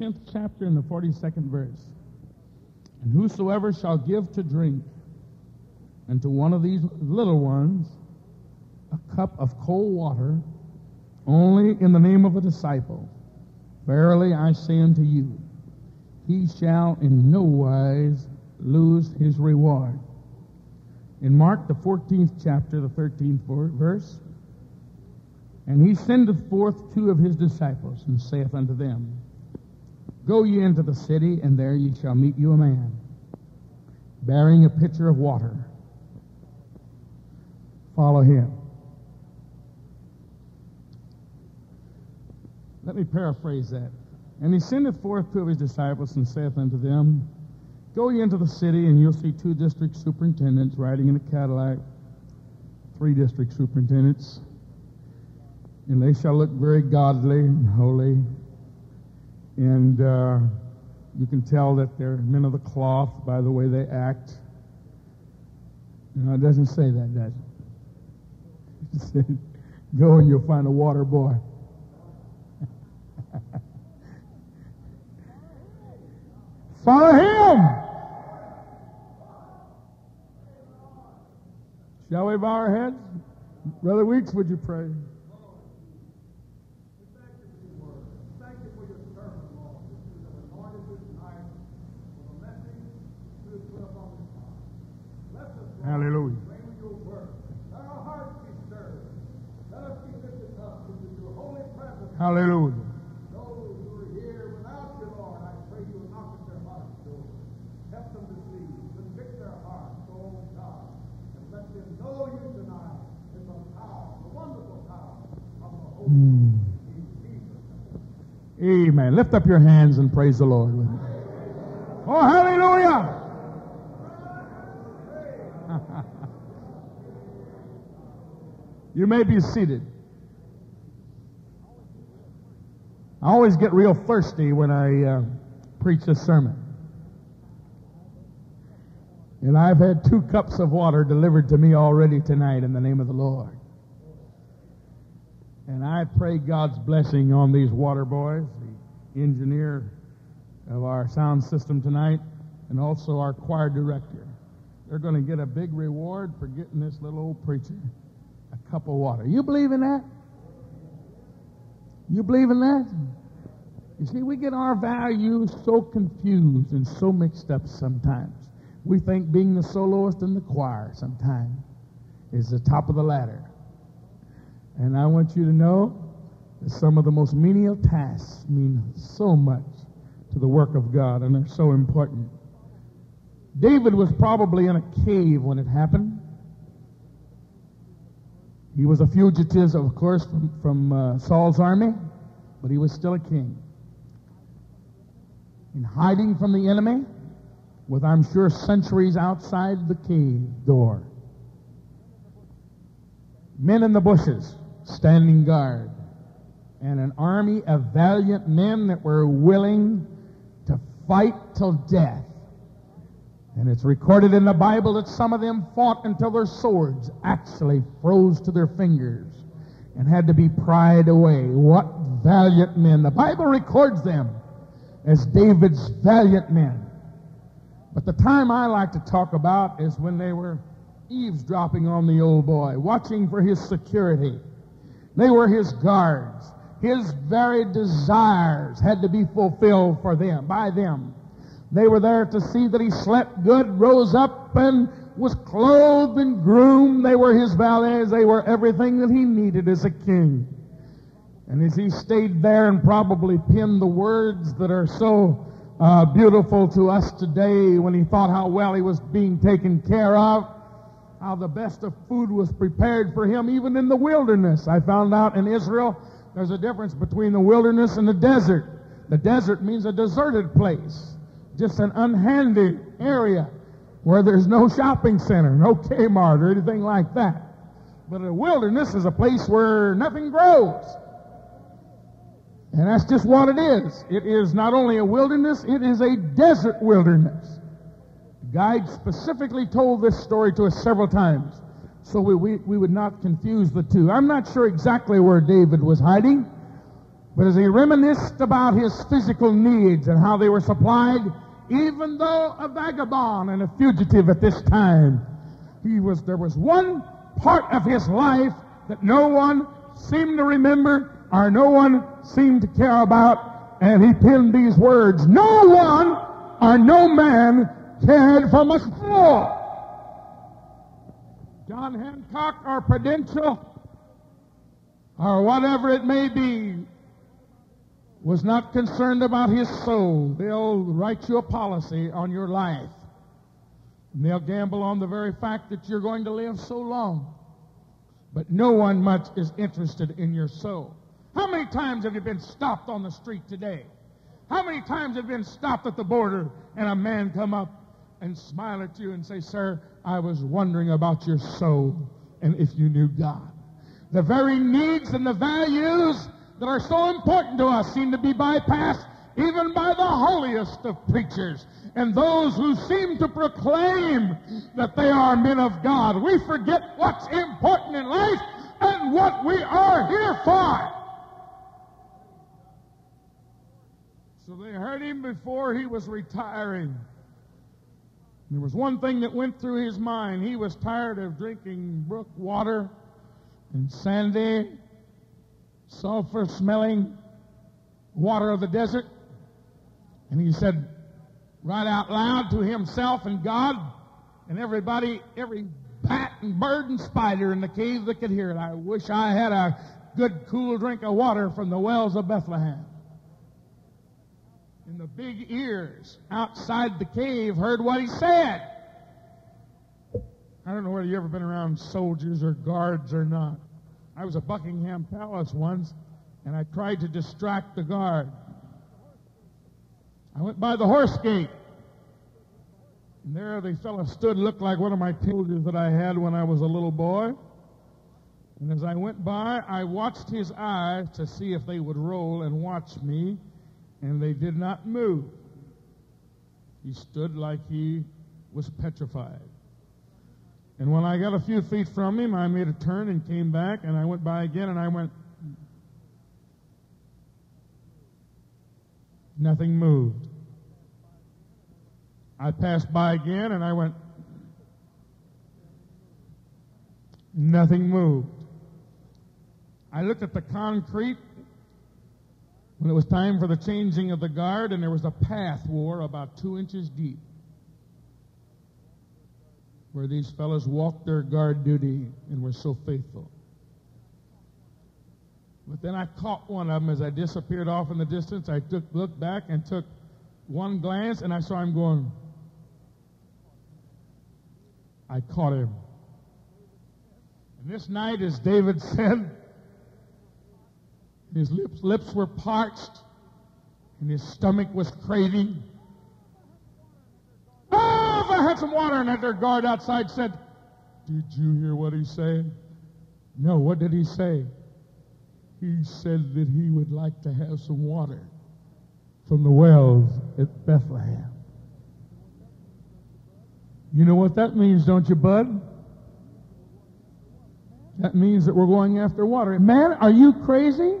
10th chapter and the 42nd verse. And whosoever shall give to drink unto one of these little ones a cup of cold water, only in the name of a disciple, verily I say unto you, he shall in no wise lose his reward. In Mark, the 14th chapter, the 13th verse, and he sendeth forth two of his disciples, and saith unto them, Go ye into the city, and there ye shall meet you a man, bearing a pitcher of water. Follow him. Let me paraphrase that. And he sendeth forth two of his disciples, and saith unto them, Go ye into the city, and you'll see two district superintendents riding in a Cadillac, three district superintendents, and they shall look very godly and holy and uh, you can tell that they're men of the cloth by the way they act. You know, it doesn't say that, does it? It said, go and you'll find a water boy. Follow him! Shall we bow our heads? Brother Weeks, would you pray? Hallelujah. Hallelujah. Those who are here without you, Lord, I pray you will knock at their hearts door. Help them to see, convict their hearts, oh God, and let them know you tonight in the power, the wonderful power of the Holy Mm. in Jesus' name. Hmm. Amen. Lift up your hands and praise the Lord. with me. Oh, hallelujah. You may be seated. I always get real thirsty when I uh, preach a sermon. And I've had two cups of water delivered to me already tonight in the name of the Lord. And I pray God's blessing on these water boys, the engineer of our sound system tonight, and also our choir director. They're going to get a big reward for getting this little old preacher cup of water. You believe in that? You believe in that? You see, we get our values so confused and so mixed up sometimes. We think being the soloist in the choir sometimes is the top of the ladder. And I want you to know that some of the most menial tasks mean so much to the work of God and are so important. David was probably in a cave when it happened. He was a fugitive, of course, from, from uh, Saul's army, but he was still a king. In hiding from the enemy, with I'm sure centuries outside the cave door. Men in the bushes standing guard, and an army of valiant men that were willing to fight till death. And it's recorded in the Bible that some of them fought until their swords actually froze to their fingers and had to be pried away. What valiant men. The Bible records them as David's valiant men. But the time I like to talk about is when they were eavesdropping on the old boy, watching for his security. They were his guards. His very desires had to be fulfilled for them, by them. They were there to see that he slept good, rose up, and was clothed and groomed. They were his valets. They were everything that he needed as a king. And as he stayed there and probably penned the words that are so uh, beautiful to us today when he thought how well he was being taken care of, how the best of food was prepared for him even in the wilderness. I found out in Israel there's a difference between the wilderness and the desert. The desert means a deserted place, just an unhandy area where there's no shopping center, no Kmart or anything like that. But a wilderness is a place where nothing grows. And that's just what it is. It is not only a wilderness, it is a desert wilderness. The guide specifically told this story to us several times so we, we, we would not confuse the two. I'm not sure exactly where David was hiding, But as he reminisced about his physical needs and how they were supplied, even though a vagabond and a fugitive at this time, he was, there was one part of his life that no one seemed to remember or no one seemed to care about, and he penned these words, no one or no man cared for my soul. John Hancock or Prudential or whatever it may be was not concerned about his soul. They'll write you a policy on your life. And they'll gamble on the very fact that you're going to live so long. But no one much is interested in your soul. How many times have you been stopped on the street today? How many times have you been stopped at the border and a man come up and smile at you and say, Sir, I was wondering about your soul and if you knew God. The very needs and the values that are so important to us seem to be bypassed even by the holiest of preachers and those who seem to proclaim that they are men of God. We forget what's important in life and what we are here for. So they heard him before he was retiring. There was one thing that went through his mind. He was tired of drinking brook water and sandy, sulfur smelling water of the desert. And he said right out loud to himself and God and everybody, every bat and bird and spider in the cave that could hear it, I wish I had a good cool drink of water from the wells of Bethlehem and the big ears outside the cave heard what he said. I don't know whether you've ever been around soldiers or guards or not. I was at Buckingham Palace once, and I tried to distract the guard. I went by the horse gate. And there the fellow stood, looked like one of my soldiers that I had when I was a little boy. And as I went by, I watched his eyes to see if they would roll and watch me and they did not move. He stood like he was petrified. And when I got a few feet from him, I made a turn and came back, and I went by again, and I went, nothing moved. I passed by again, and I went, nothing moved. I looked at the concrete when it was time for the changing of the guard, and there was a path war about two inches deep where these fellows walked their guard duty and were so faithful. But then I caught one of them as I disappeared off in the distance. I took looked back and took one glance, and I saw him going. I caught him. And this night, as David said, his lips, lips were parched, and his stomach was craving. I had some water, and their guard outside said, Did you hear what he said? No, what did he say? He said that he would like to have some water from the wells at Bethlehem. You know what that means, don't you, bud? That means that we're going after water. Man, are you crazy?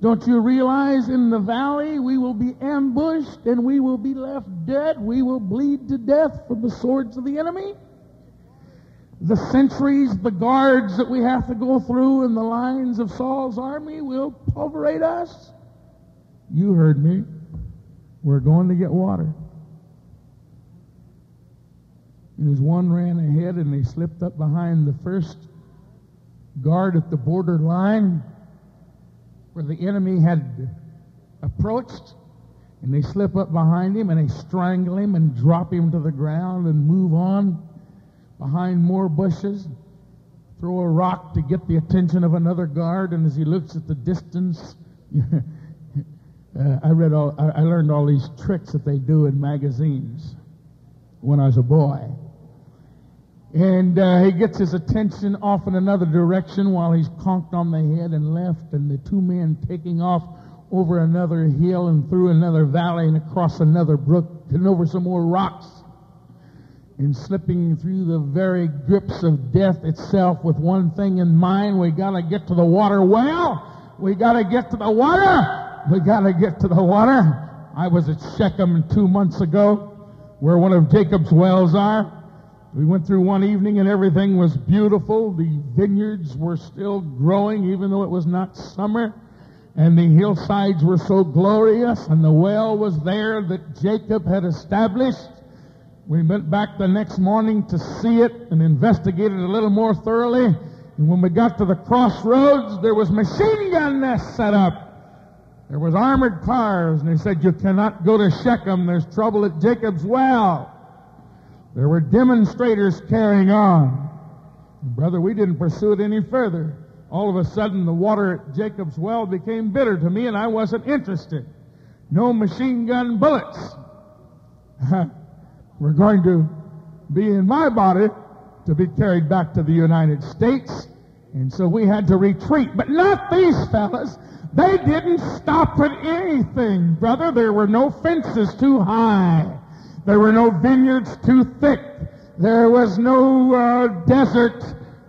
Don't you realize in the valley we will be ambushed and we will be left dead? We will bleed to death from the swords of the enemy? The sentries, the guards that we have to go through in the lines of Saul's army will pulverate us? You heard me. We're going to get water. And as one ran ahead and they slipped up behind the first guard at the border line, where the enemy had approached, and they slip up behind him and they strangle him and drop him to the ground and move on behind more bushes, throw a rock to get the attention of another guard, and as he looks at the distance, uh, I read all, I learned all these tricks that they do in magazines when I was a boy. And uh, he gets his attention off in another direction while he's conked on the head and left, and the two men taking off over another hill and through another valley and across another brook and over some more rocks and slipping through the very grips of death itself with one thing in mind we got to get to the water well We got to get to the water. We got to get to the water. I was at Shechem two months ago, where one of Jacob's wells are. We went through one evening and everything was beautiful. The vineyards were still growing even though it was not summer. And the hillsides were so glorious and the well was there that Jacob had established. We went back the next morning to see it and investigate it a little more thoroughly. And when we got to the crossroads, there was machine gun nests set up. There was armored cars, and they said, you cannot go to Shechem. There's trouble at Jacob's well. There were demonstrators carrying on. Brother, we didn't pursue it any further. All of a sudden, the water at Jacob's well became bitter to me, and I wasn't interested. No machine gun bullets were going to be in my body to be carried back to the United States. And so we had to retreat. But not these fellas. They didn't stop at anything, brother. There were no fences too high. There were no vineyards too thick. There was no uh, desert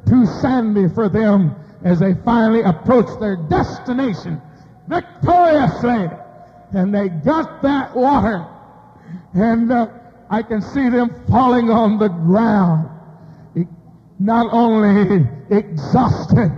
too sandy for them as they finally approached their destination victoriously. And they got that water. And uh, I can see them falling on the ground. Not only exhausted,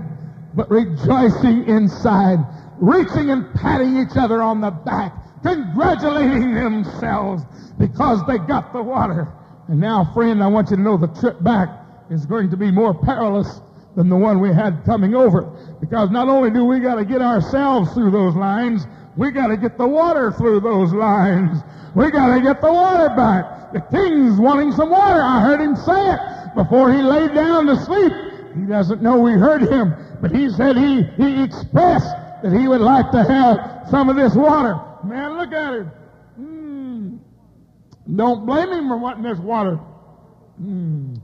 but rejoicing inside, reaching and patting each other on the back, congratulating themselves because they got the water. And now, friend, I want you to know the trip back is going to be more perilous than the one we had coming over. Because not only do we got to get ourselves through those lines, we got to get the water through those lines. We got to get the water back. The king's wanting some water. I heard him say it before he laid down to sleep. He doesn't know we heard him, but he said he, he expressed that he would like to have some of this water. Man, look at him. Mm. Don't blame him for wanting this water. Mm.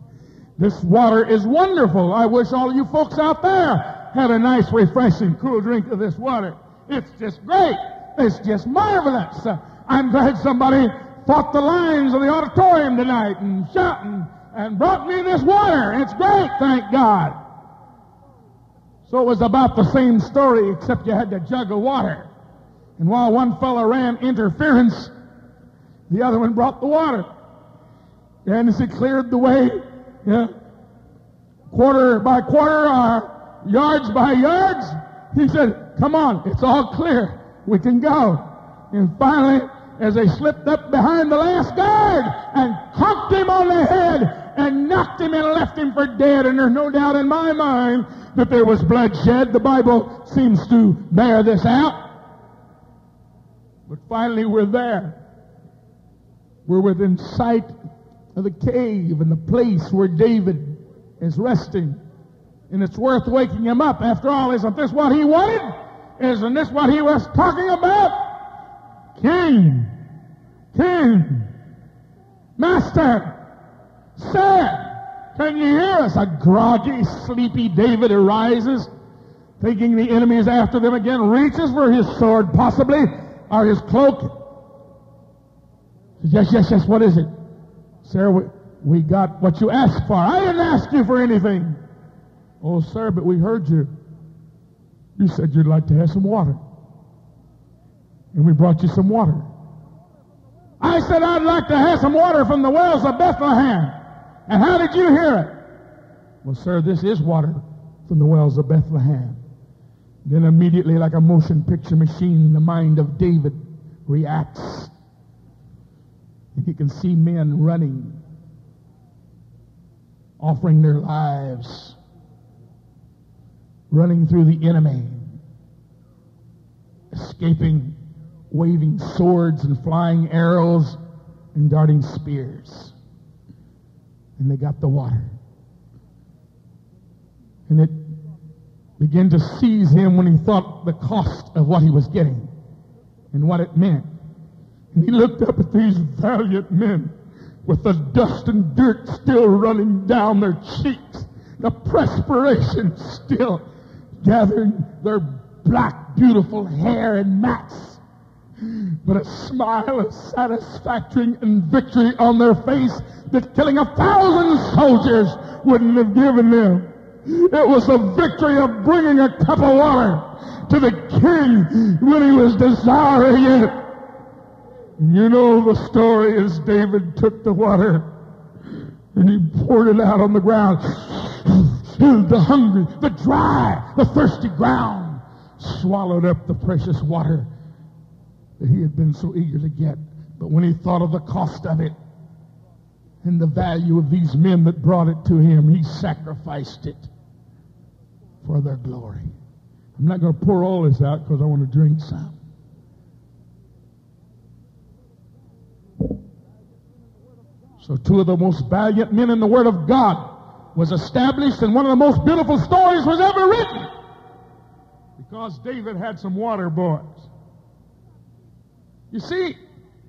This water is wonderful. I wish all you folks out there had a nice, refreshing, cool drink of this water. It's just great. It's just marvelous. I'm glad somebody fought the lines of the auditorium tonight and shot and, and brought me this water. It's great, thank God. So it was about the same story, except you had the jug of water. And while one fellow ran interference, the other one brought the water. And as he cleared the way, yeah, quarter by quarter or yards by yards, he said, come on, it's all clear. We can go. And finally, as they slipped up behind the last guard and conked him on the head and knocked him and left him for dead, and there's no doubt in my mind that there was bloodshed. The Bible seems to bear this out. But finally we're there. We're within sight of the cave and the place where David is resting. And it's worth waking him up. After all, isn't this what he wanted? Isn't this what he was talking about? King, King, Master, Sir, can you hear us? A groggy, sleepy David arises, thinking the enemy is after them again, reaches for his sword, possibly, or his cloak. Yes, yes, yes, what is it? Sir, we, we got what you asked for. I didn't ask you for anything. Oh, sir, but we heard you. You said you'd like to have some water. And we brought you some water. I said I'd like to have some water from the wells of Bethlehem. And how did you hear it? Well, sir, this is water from the wells of Bethlehem. Then immediately, like a motion picture machine, the mind of David reacts. And he can see men running, offering their lives, running through the enemy, escaping, waving swords and flying arrows and darting spears. And they got the water. And it began to seize him when he thought the cost of what he was getting and what it meant. And he looked up at these valiant men with the dust and dirt still running down their cheeks, the perspiration still gathering their black, beautiful hair in mats, but a smile of satisfaction and victory on their face that killing a thousand soldiers wouldn't have given them. It was the victory of bringing a cup of water to the king when he was desiring it. You know the story is David took the water and he poured it out on the ground. The hungry, the dry, the thirsty ground swallowed up the precious water that he had been so eager to get. But when he thought of the cost of it and the value of these men that brought it to him, he sacrificed it for their glory. I'm not going to pour all this out because I want to drink some. So two of the most valiant men in the Word of God was established and one of the most beautiful stories was ever written. Because David had some water boys. You see,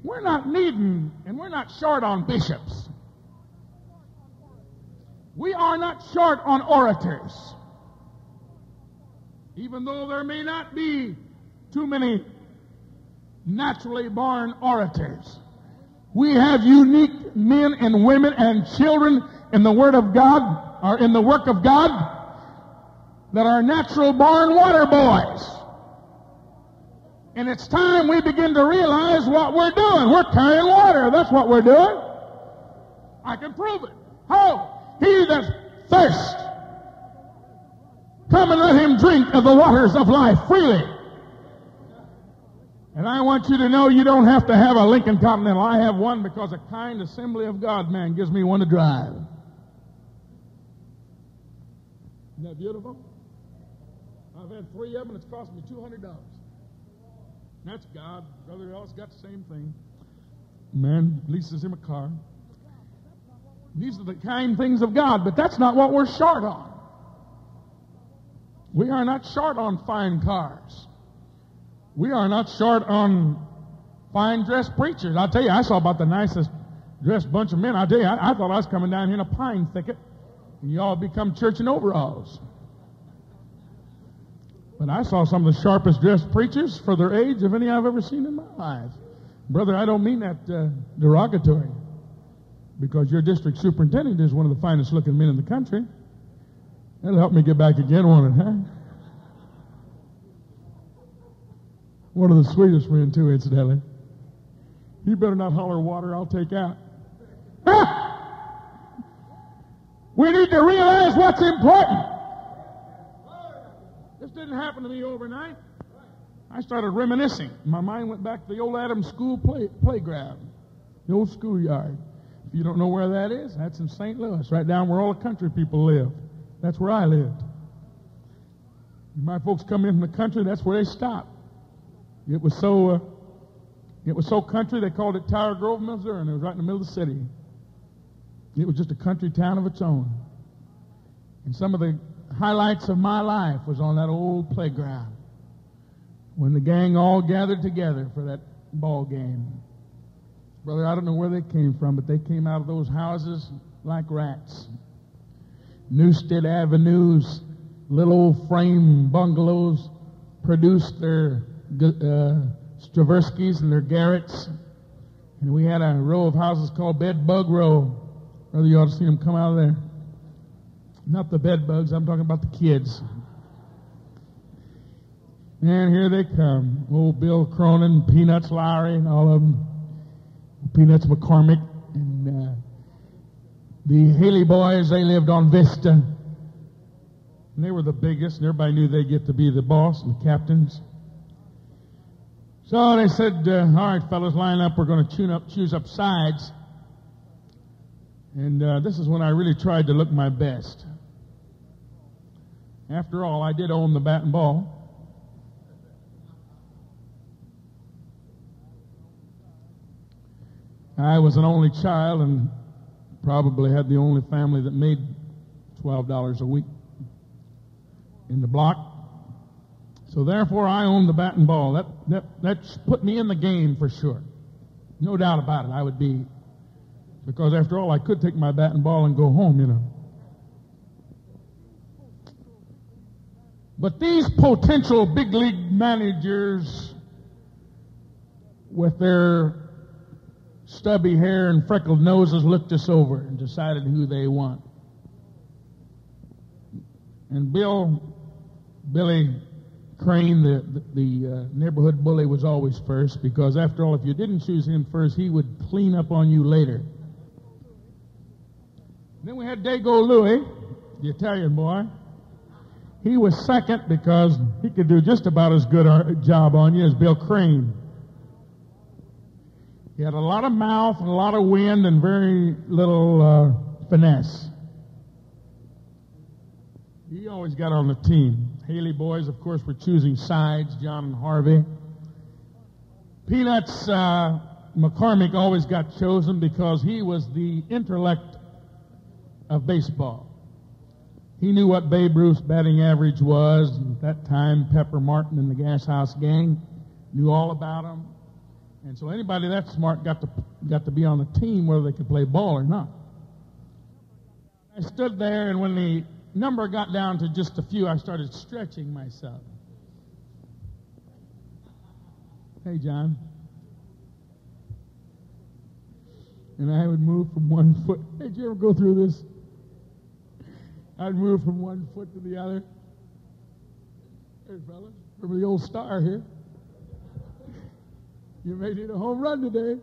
we're not needing and we're not short on bishops. We are not short on orators. Even though there may not be too many naturally born orators. We have unique men and women and children in the Word of God, or in the work of God, that are natural born water boys. And it's time we begin to realize what we're doing. We're carrying water. That's what we're doing. I can prove it. How? He that thirsts, come and let him drink of the waters of life freely. And I want you to know you don't have to have a Lincoln Continental. I have one because a kind assembly of God man gives me one to drive. Isn't that beautiful? I've had three of them and it's cost me $200. That's God. Brother Ellis got the same thing. Man leases him a car. These are the kind things of God, but that's not what we're short on. We are not short on fine cars. We are not short on fine dressed preachers. I'll tell you, I saw about the nicest dressed bunch of men. I'll tell you, I, I thought I was coming down here in a pine thicket, and you all become church in overalls. But I saw some of the sharpest dressed preachers for their age of any I've ever seen in my life. Brother, I don't mean that uh, derogatory, because your district superintendent is one of the finest looking men in the country. That'll help me get back again, won't it, huh? One of the sweetest men, too, incidentally. He better not holler water, I'll take out. We need to realize what's important. This didn't happen to me overnight. I started reminiscing. My mind went back to the old Adams School play, playground, the old schoolyard. If you don't know where that is, that's in St. Louis, right down where all the country people live. That's where I lived. My folks come in from the country, that's where they stopped. It was so, uh, it was so country they called it Tower Grove, Missouri, and it was right in the middle of the city. It was just a country town of its own. And some of the highlights of my life was on that old playground when the gang all gathered together for that ball game. Brother, I don't know where they came from, but they came out of those houses like rats. Newstead Avenues, little old frame bungalows produced their uh, Straverskys and their Garretts. And we had a row of houses called Bed Bug Row. Brother, you ought to see them come out of there. Not the bed bugs, I'm talking about the kids. And here they come. Old Bill Cronin, Peanuts Lowry, and all of them. Peanuts McCormick. The Haley boys, they lived on Vista. And they were the biggest, and everybody knew they'd get to be the boss and the captains. So they said, uh, all right, fellas, line up. We're going to tune up, choose up sides. And uh, this is when I really tried to look my best. After all, I did own the bat and ball. I was an only child and probably had the only family that made $12 a week in the block. So therefore, I owned the bat and ball. That, that, that put me in the game for sure. No doubt about it, I would be. Because after all, I could take my bat and ball and go home, you know. But these potential big league managers with their stubby hair and freckled noses looked us over and decided who they want. And Bill, Billy Crane, the, the, uh, neighborhood bully, was always first because, after all, if you didn't choose him first, he would clean up on you later. Then we had Dago Louie, the Italian boy. He was second because he could do just about as good a job on you as Bill Crane. He had a lot of mouth and a lot of wind and very little uh, finesse. He always got on the team. Haley boys, of course, were choosing sides, John and Harvey. Peanuts uh, McCormick always got chosen because he was the intellect of baseball. He knew what Babe Ruth's batting average was. At that time, Pepper Martin and the Gas House Gang knew all about him. And so anybody that smart got to, got to be on the team whether they could play ball or not. I stood there, and when the number got down to just a few, I started stretching myself. Hey, John. And I would move from one foot. Hey, did you ever go through this? I'd move from one foot to the other. Hey, fellas, remember the old star here? You may need a home run today.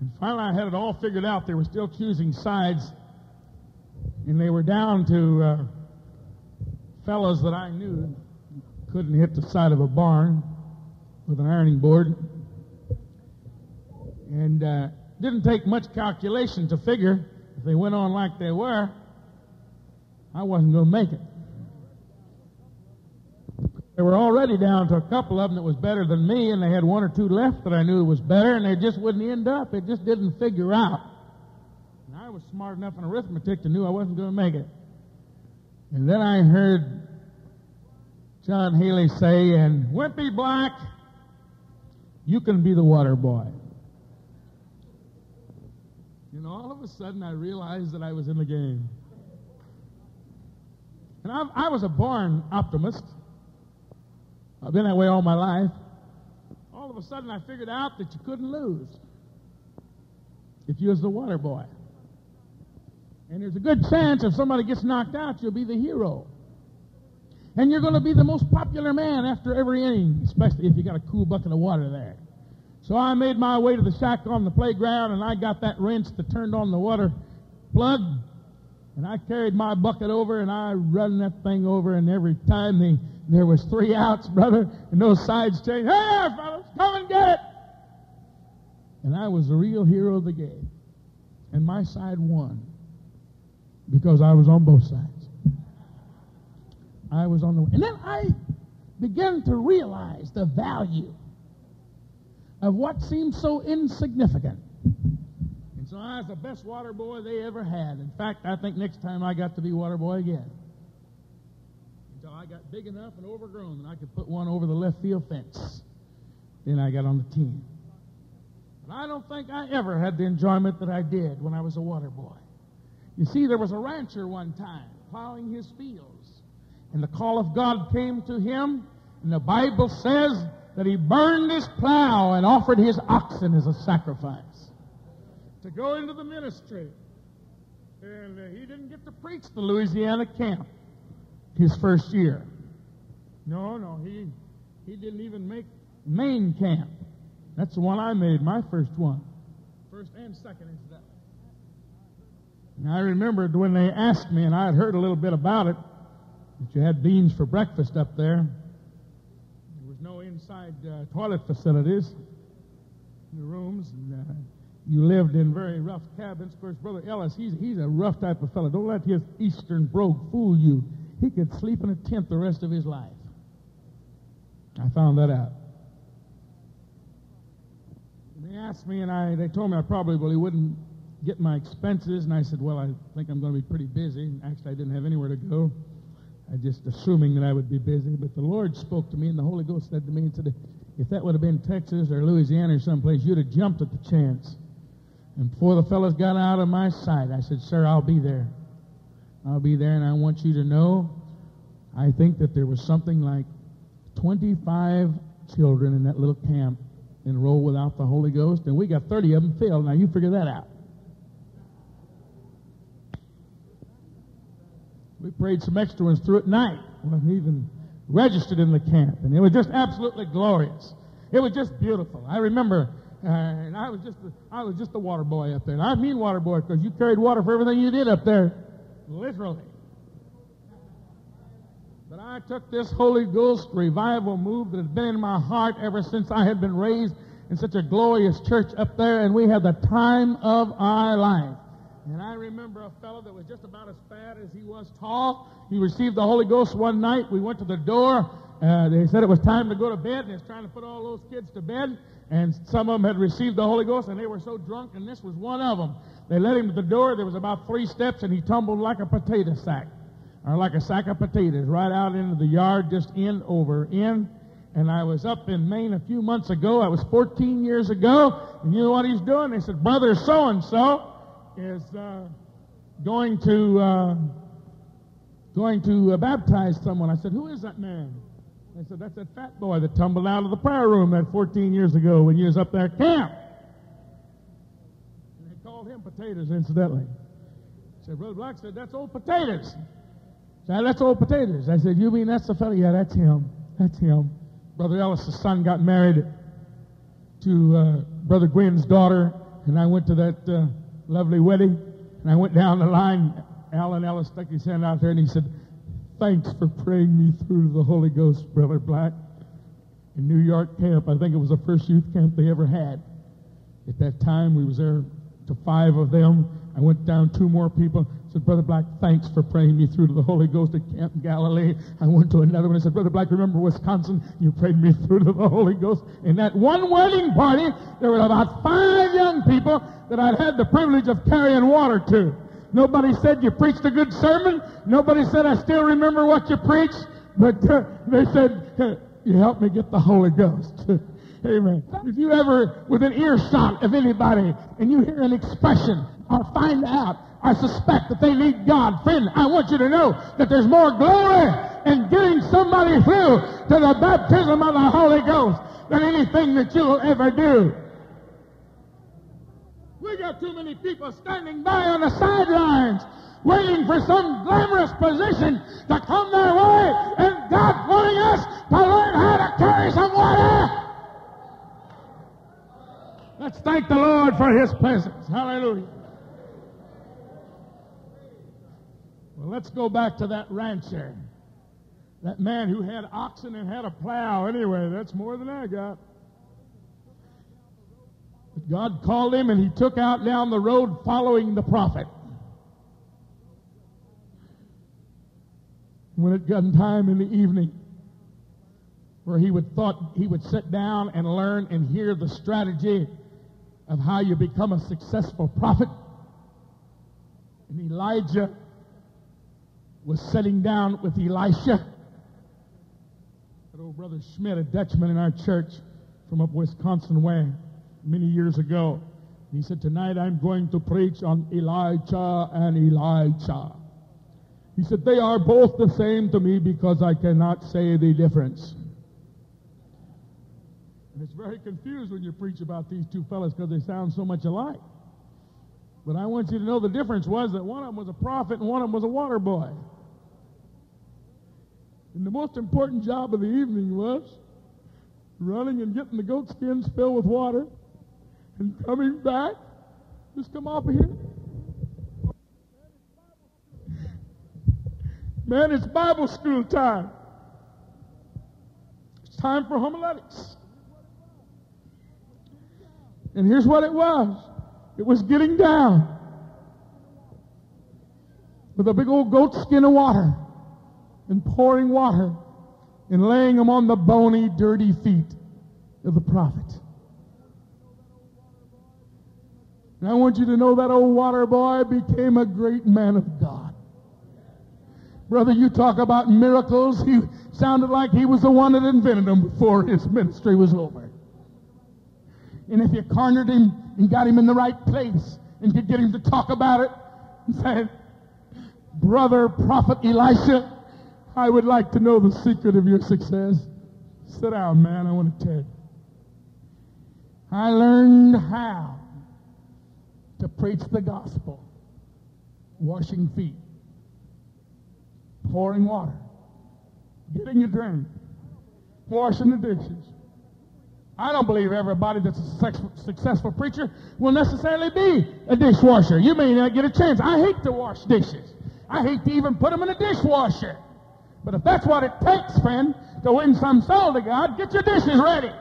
And finally, I had it all figured out. They were still choosing sides, and they were down to uh, fellows that I knew couldn't hit the side of a barn with an ironing board. And uh, didn't take much calculation to figure if they went on like they were, I wasn't going to make it. They were already down to a couple of them that was better than me, and they had one or two left that I knew was better, and they just wouldn't end up. It just didn't figure out. And I was smart enough in arithmetic to know I wasn't going to make it. And then I heard John Haley say, and Wimpy Black, you can be the water boy. And all of a sudden, I realized that I was in the game. And I, I was a born optimist. I've been that way all my life. All of a sudden, I figured out that you couldn't lose if you was the water boy. And there's a good chance if somebody gets knocked out, you'll be the hero. And you're going to be the most popular man after every inning, especially if you got a cool bucket of water there. So I made my way to the shack on the playground and I got that wrench that turned on the water plug and I carried my bucket over and I run that thing over and every time the, there was three outs, brother, and those sides changed. Hey, fellas, come and get it. And I was the real hero of the game. And my side won because I was on both sides. I was on the, and then I began to realize the value of what seemed so insignificant. And so I was the best water boy they ever had. In fact, I think next time I got to be water boy again. Until I got big enough and overgrown that I could put one over the left field fence. Then I got on the team. But I don't think I ever had the enjoyment that I did when I was a water boy. You see, there was a rancher one time plowing his fields, and the call of God came to him, and the Bible says that he burned his plow and offered his oxen as a sacrifice to go into the ministry. And uh, he didn't get to preach the Louisiana camp his first year. No, no, he he didn't even make main camp. That's the one I made, my first one. First and second incidentally. And I remembered when they asked me, and I had heard a little bit about it, that you had beans for breakfast up there There was no inside uh, toilet facilities in the rooms. And, uh, you lived in very rough cabins. Of course, Brother Ellis, he's, he's a rough type of fellow. Don't let his Eastern brogue fool you. He could sleep in a tent the rest of his life. I found that out. They asked me, and I, they told me I probably well, he wouldn't get my expenses. And I said, well, I think I'm going to be pretty busy. Actually, I didn't have anywhere to go. I just assuming that I would be busy, but the Lord spoke to me, and the Holy Ghost said to me, and said, if that would have been Texas or Louisiana or someplace, you'd have jumped at the chance. And before the fellows got out of my sight, I said, Sir, I'll be there. I'll be there, and I want you to know, I think that there was something like 25 children in that little camp enrolled without the Holy Ghost, and we got 30 of them filled. Now you figure that out. We prayed some extra ones through at night. Wasn't even registered in the camp, and it was just absolutely glorious. It was just beautiful. I remember, and I was just I was just a water boy up there. And I mean water boy because you carried water for everything you did up there, literally. But I took this Holy Ghost revival move that had been in my heart ever since I had been raised in such a glorious church up there, and we had the time of our life. And I remember a fellow that was just about as fat as he was tall. He received the Holy Ghost one night. We went to the door. Uh, they said it was time to go to bed, and he was trying to put all those kids to bed. And some of them had received the Holy Ghost, and they were so drunk, and this was one of them. They led him to the door. There was about three steps, and he tumbled like a potato sack, or like a sack of potatoes, right out into the yard, just in over in. And I was up in Maine a few months ago. I was 14 years ago. And you know what he's doing? They said, Brother so and so is uh, going to uh, going to uh, baptize someone. I said, Who is that man? They said, That's that fat boy that tumbled out of the prayer room that 14 years ago when you was up there at camp. And they called him potatoes, incidentally. I said, Brother Black said, That's old potatoes. I said, That's old potatoes. I said, You mean that's the fellow? Yeah, that's him. That's him. Brother Ellis' son got married to uh, Brother Gwynn's daughter, and I went to that uh, lovely wedding, and I went down the line. Alan Ellis stuck his hand out there, and he said, Thanks for praying me through the Holy Ghost, Brother Black. In New York camp, I think it was the first youth camp they ever had. At that time, we was there to five of them. I went down two more people said, Brother Black, thanks for praying me through to the Holy Ghost at Camp Galilee. I went to another one and said, Brother Black, remember Wisconsin? You prayed me through to the Holy Ghost. In that one wedding party, there were about five young people that I'd had the privilege of carrying water to. Nobody said you preached a good sermon. Nobody said I still remember what you preached. But uh, they said, uh, you helped me get the Holy Ghost. Amen. If you ever, with an earshot of anybody, and you hear an expression or find out I suspect that they need God. Friend, I want you to know that there's more glory in getting somebody through to the baptism of the Holy Ghost than anything that you'll ever do. Got too many people standing by on the sidelines waiting for some glamorous position to come their way and God wanting us to learn how to carry some water. Let's thank the Lord for His presence. Hallelujah. Well, let's go back to that rancher. That man who had oxen and had a plow. Anyway, that's more than I got. God called him and he took out down the road following the prophet. When it got time in the evening, where he would thought he would sit down and learn and hear the strategy of how you become a successful prophet. And Elijah was sitting down with Elisha. That old brother Schmidt, a Dutchman in our church from up Wisconsin way, many years ago. He said, Tonight I'm going to preach on Elijah and Elisha. He said, They are both the same to me because I cannot say the difference. And it's very confused when you preach about these two fellows because they sound so much alike. But I want you to know the difference was that one of them was a prophet and one of them was a water boy. And the most important job of the evening was running and getting the goat skins filled with water and coming back. Just come off of here. Man, it's Bible school time. It's time for homiletics. And here's what it was it was getting down with a big old goat skin of water and pouring water and laying them on the bony, dirty feet of the prophet. And I want you to know that old water boy became a great man of God. Brother, you talk about miracles. He sounded like he was the one that invented them before his ministry was over. And if you cornered him and got him in the right place and could get him to talk about it and say, Brother Prophet Elisha, I would like to know the secret of your success. Sit down, man. I want to tell you. I learned how to preach the gospel, washing feet. pouring water, getting your drink, washing the dishes. I don't believe everybody that's a successful preacher will necessarily be a dishwasher. You may not get a chance. I hate to wash dishes. I hate to even put them in a dishwasher. But if that's what it takes, friend, to win some soul to God, get your dishes ready.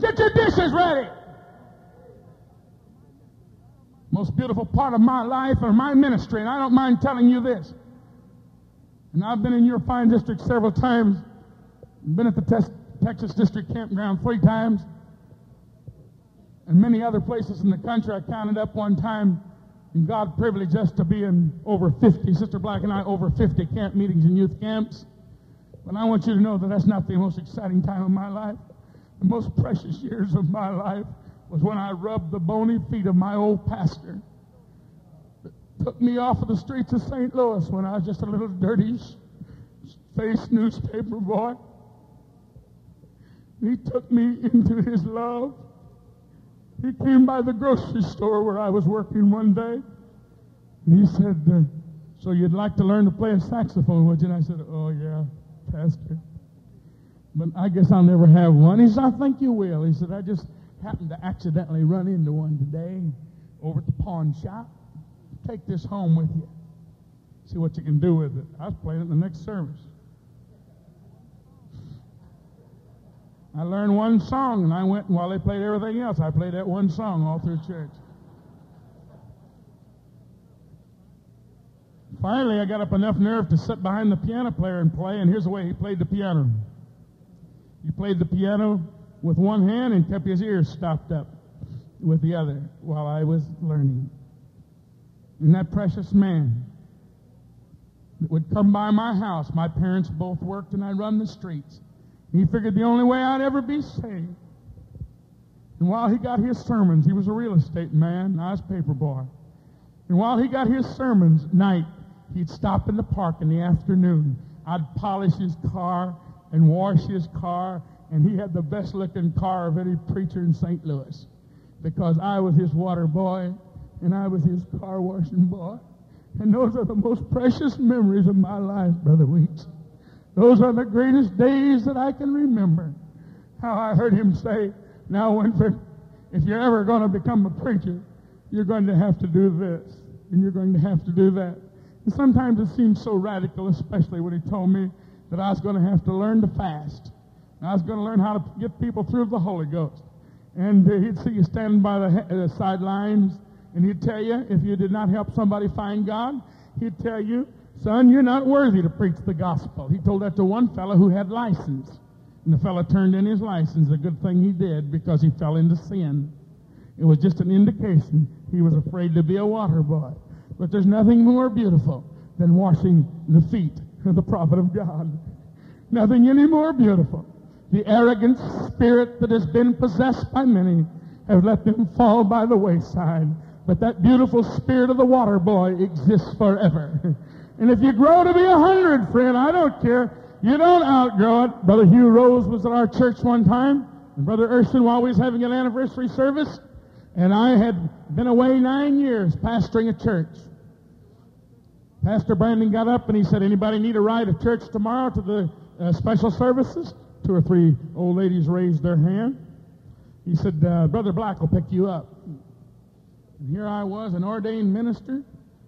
Get your dishes ready. Most beautiful part of my life or my ministry, and I don't mind telling you this. And I've been in your fine district several times, been at the test, Texas District Campground three times, and many other places in the country. I counted up one time, and God privileged us to be in over 50, Sister Black and I, over 50 camp meetings and youth camps. But I want you to know that that's not the most exciting time of my life. The most precious years of my life was when I rubbed the bony feet of my old pastor. that took me off of the streets of St. Louis when I was just a little dirty faced newspaper boy. He took me into his love. He came by the grocery store where I was working one day. And he said, uh, So you'd like to learn to play a saxophone, would you? And I said, Oh, yeah, Pastor. But I guess I'll never have one. He said, I think you will. He said, I just happened to accidentally run into one today over at the pawn shop. Take this home with you. See what you can do with it. I was playing it the next service. I learned one song, and I went, and while they played everything else, I played that one song all through church. Finally, I got up enough nerve to sit behind the piano player and play, and here's the way he played the piano. He played the piano with one hand and kept his ears stopped up with the other while I was learning. And that precious man that would come by my house, my parents both worked and I run the streets. He figured the only way I'd ever be saved. And while he got his sermons, he was a real estate man, I was paper boy. And while he got his sermons at night, he'd stop in the park in the afternoon. I'd polish his car and wash his car, and he had the best looking car of any preacher in St. Louis because I was his water boy and I was his car washing boy. And those are the most precious memories of my life, Brother Weeks. Those are the greatest days that I can remember. How I heard him say, Now, if you're ever going to become a preacher, you're going to have to do this, and you're going to have to do that. And sometimes it seems so radical, especially when he told me that I was going to have to learn to fast. I was going to learn how to get people through the Holy Ghost. And uh, he'd see you standing by the uh, sidelines, and he'd tell you if you did not help somebody find God, he'd tell you Son, you're not worthy to preach the gospel. He told that to one fellow who had license. And the fellow turned in his license. A good thing he did because he fell into sin. It was just an indication he was afraid to be a water boy. But there's nothing more beautiful than washing the feet of the prophet of God. Nothing any more beautiful. The arrogant spirit that has been possessed by many have let them fall by the wayside. But that beautiful spirit of the water boy exists forever. And if you grow to be a hundred, friend, I don't care. You don't outgrow it. Brother Hugh Rose was at our church one time, and Brother Urshan while we was having an anniversary service, and I had been away nine years pastoring a church. Pastor Brandon got up and he said, anybody need a ride to church tomorrow to the uh, special services? Two or three old ladies raised their hand. He said, uh, Brother Black will pick you up. And here I was, an ordained minister,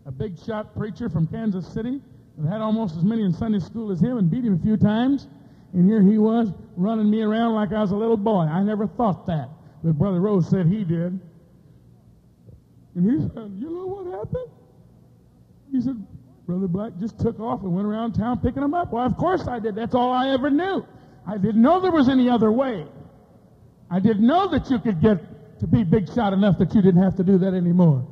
a big shot preacher from Kansas City that had almost as many in Sunday school as him and beat him a few times. And here he was running me around like I was a little boy. I never thought that. But Brother Rose said he did. And he said, You know what happened? He said, Brother Black just took off and went around town picking them up. Well, of course I did. That's all I ever knew. I didn't know there was any other way. I didn't know that you could get to be big shot enough that you didn't have to do that anymore.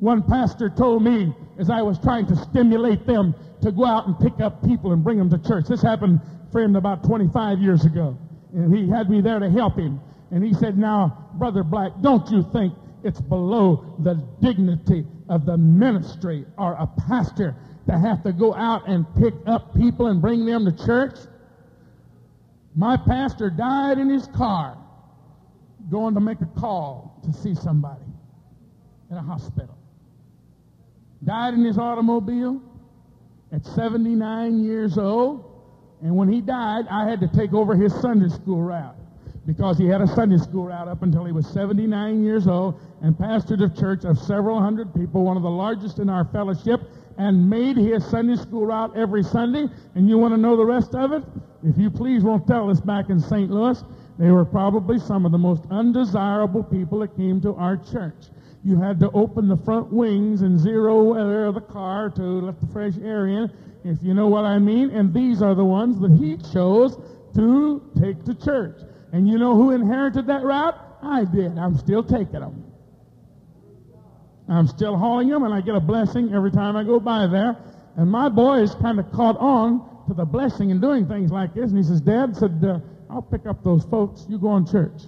One pastor told me as I was trying to stimulate them to go out and pick up people and bring them to church. This happened, friend, about 25 years ago. And he had me there to help him. And he said, now, Brother Black, don't you think it's below the dignity of the ministry or a pastor to have to go out and pick up people and bring them to church? My pastor died in his car going to make a call to see somebody in a hospital died in his automobile, at 79 years old. And when he died, I had to take over his Sunday school route because he had a Sunday school route up until he was 79 years old and pastored a church of several hundred people, one of the largest in our fellowship, and made his Sunday school route every Sunday. And you want to know the rest of it? If you please won't tell us back in St. Louis, they were probably some of the most undesirable people that came to our church. You had to open the front wings and zero air of the car to let the fresh air in, if you know what I mean. And these are the ones that he chose to take to church. And you know who inherited that route? I did. I'm still taking them. I'm still hauling them, and I get a blessing every time I go by there. And my boy is kind of caught on to the blessing in doing things like this. And he says, Dad said, uh, I'll pick up those folks. You go on church.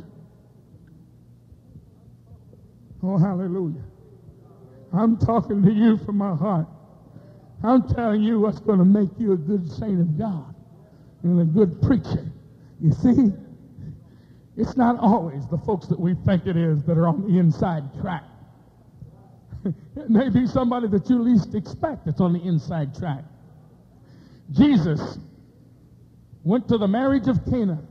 Oh, hallelujah. I'm talking to you from my heart. I'm telling you what's going to make you a good saint of God and a good preacher. You see, it's not always the folks that we think it is that are on the inside track. It may be somebody that you least expect that's on the inside track. Jesus went to the marriage of Cana.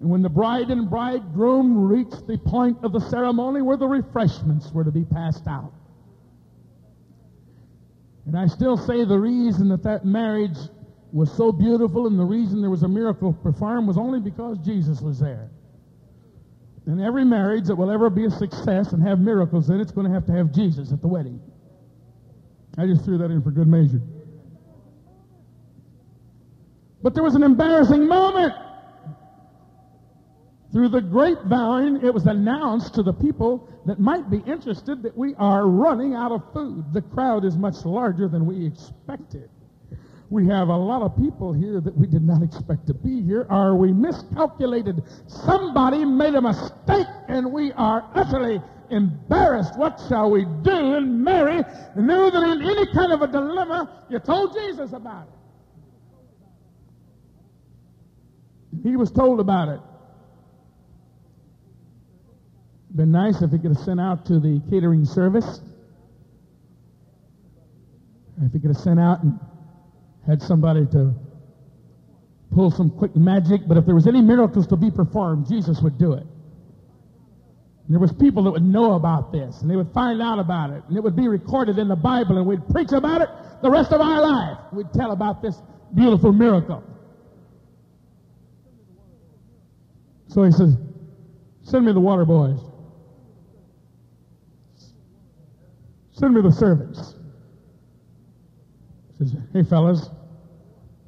And when the bride and bridegroom reached the point of the ceremony where the refreshments were to be passed out. And I still say the reason that that marriage was so beautiful and the reason there was a miracle performed was only because Jesus was there. And every marriage that will ever be a success and have miracles in it's going to have to have Jesus at the wedding. I just threw that in for good measure. But there was an embarrassing moment. Through the grapevine, it was announced to the people that might be interested that we are running out of food. The crowd is much larger than we expected. We have a lot of people here that we did not expect to be here. Are we miscalculated? Somebody made a mistake and we are utterly embarrassed. What shall we do? And Mary knew that in any kind of a dilemma, you told Jesus about it. He was told about it. Been nice if he could have sent out to the catering service. If he could have sent out and had somebody to pull some quick magic, but if there was any miracles to be performed, Jesus would do it. And there was people that would know about this, and they would find out about it, and it would be recorded in the Bible, and we'd preach about it the rest of our life. We'd tell about this beautiful miracle. So he says, send me the water boys. Send me the servants. Says, hey fellas,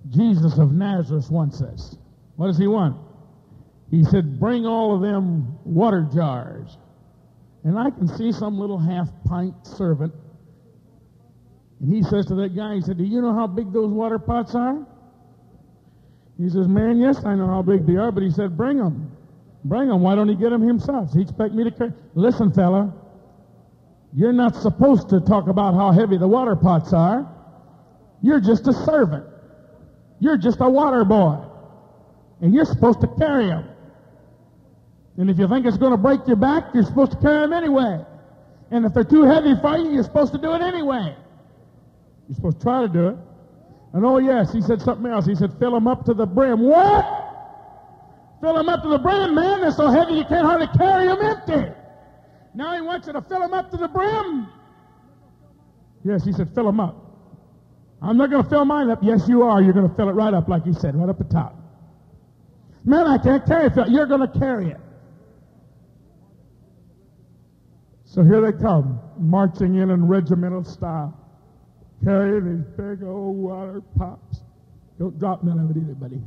Jesus of Nazareth wants us. What does he want? He said, bring all of them water jars. And I can see some little half pint servant. And he says to that guy, he said, do you know how big those water pots are? He says, man, yes, I know how big they are, but he said, bring them. Bring them. Why don't he get them himself? He expect me to carry? Listen, fella, you're not supposed to talk about how heavy the water pots are. You're just a servant. You're just a water boy. And you're supposed to carry them. And if you think it's going to break your back, you're supposed to carry them anyway. And if they're too heavy for you, you're supposed to do it anyway. You're supposed to try to do it. And oh yes, he said something else. He said, fill them up to the brim. What? Fill them up to the brim, man. They're so heavy you can't hardly carry them empty. Now he wants you to fill them up to the brim. Yes, he said, fill them up. I'm not going to fill mine up. Yes, you are. You're going to fill it right up, like he said, right up the top. Man, I can't carry it. You're going to carry it. So here they come, marching in in regimental style, carrying these big old water pots. Don't drop none of it either, buddy.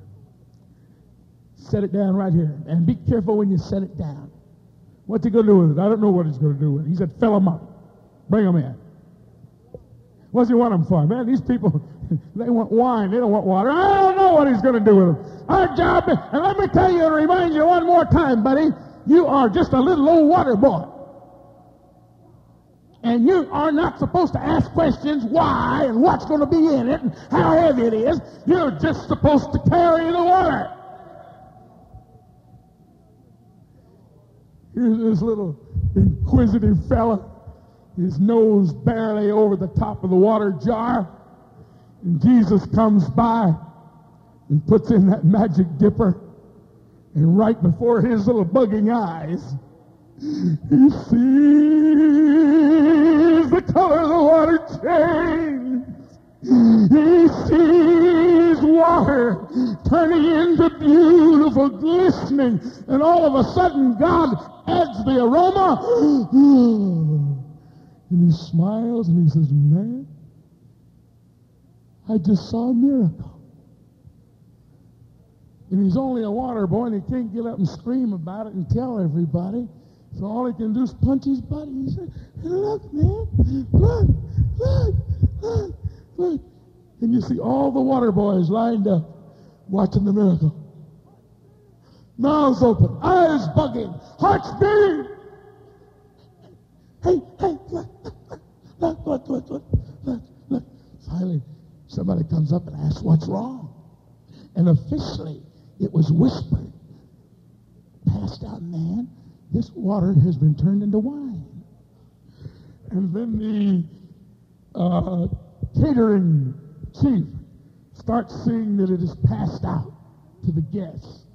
Set it down right here. And be careful when you set it down. What's he going to do with it? I don't know what he's going to do with it. He said, fill them up. Bring them in. What's he want them for? Man, these people, they want wine. They don't want water. I don't know what he's going to do with them. Our job, and let me tell you and remind you one more time, buddy, you are just a little old water boy. And you are not supposed to ask questions why and what's going to be in it and how heavy it is. You're just supposed to carry the water. Here's this little inquisitive fella his nose barely over the top of the water jar. And Jesus comes by and puts in that magic dipper. And right before his little bugging eyes, he sees the color of the water change. He sees water turning into beautiful glistening. And all of a sudden, God adds the aroma. And he smiles and he says, Man, I just saw a miracle. And he's only a water boy and he can't get up and scream about it and tell everybody. So all he can do is punch his buddy. He said, look, man, look, look, look, look. And you see all the water boys lined up watching the miracle. Mouths open, eyes bugging, hearts beating. Hey, hey, look, look, look. Finally, somebody comes up and asks what's wrong. And officially, it was whispered, passed out man, this water has been turned into wine. And then the uh, catering chief starts seeing that it is passed out to the guests.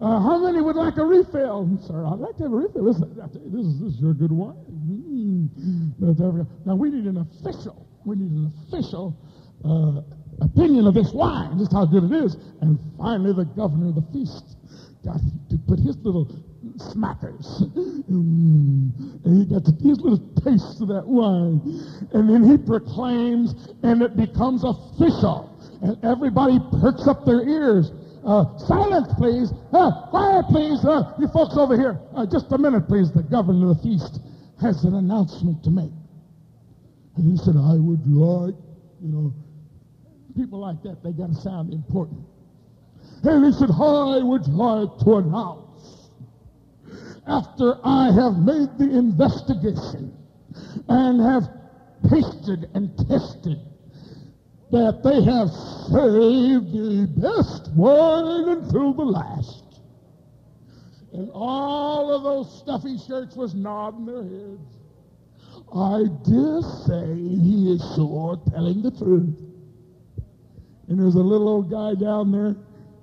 Uh, how many would like a refill? Sir, I'd like to have a refill. This, this, is, this is your good wine. Mm. Now, we need an official, we need an official uh, opinion of this wine, just how good it is. And finally, the governor of the feast got to put his little smackers. Mm. And he got to his little taste of that wine. And then he proclaims, and it becomes official. And everybody perks up their ears. Uh, silence, please. Uh, quiet, please. Uh, you folks over here. Uh, just a minute, please. The governor of the feast has an announcement to make. And he said, I would like, you know, people like that, they got to sound important. And he said, I would like to announce, after I have made the investigation and have tasted and tested, that they have saved the best wine until the last. And all of those stuffy shirts was nodding their heads. I dare say he is sure telling the truth. And there's a little old guy down there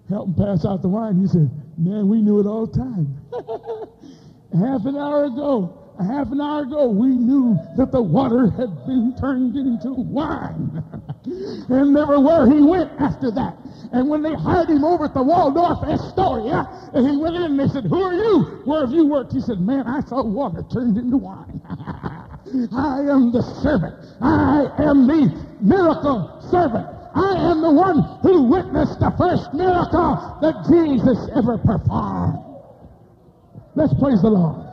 helping pass out the wine. He said, man, we knew it all the time. half an hour ago, a half an hour ago, we knew that the water had been turned into wine. and everywhere he went after that. And when they hired him over at the Waldorf Astoria, and he went in and they said, who are you? Where have you worked? He said, man, I saw water turned into wine. I am the servant. I am the miracle servant. I am the one who witnessed the first miracle that Jesus ever performed. Let's praise the Lord.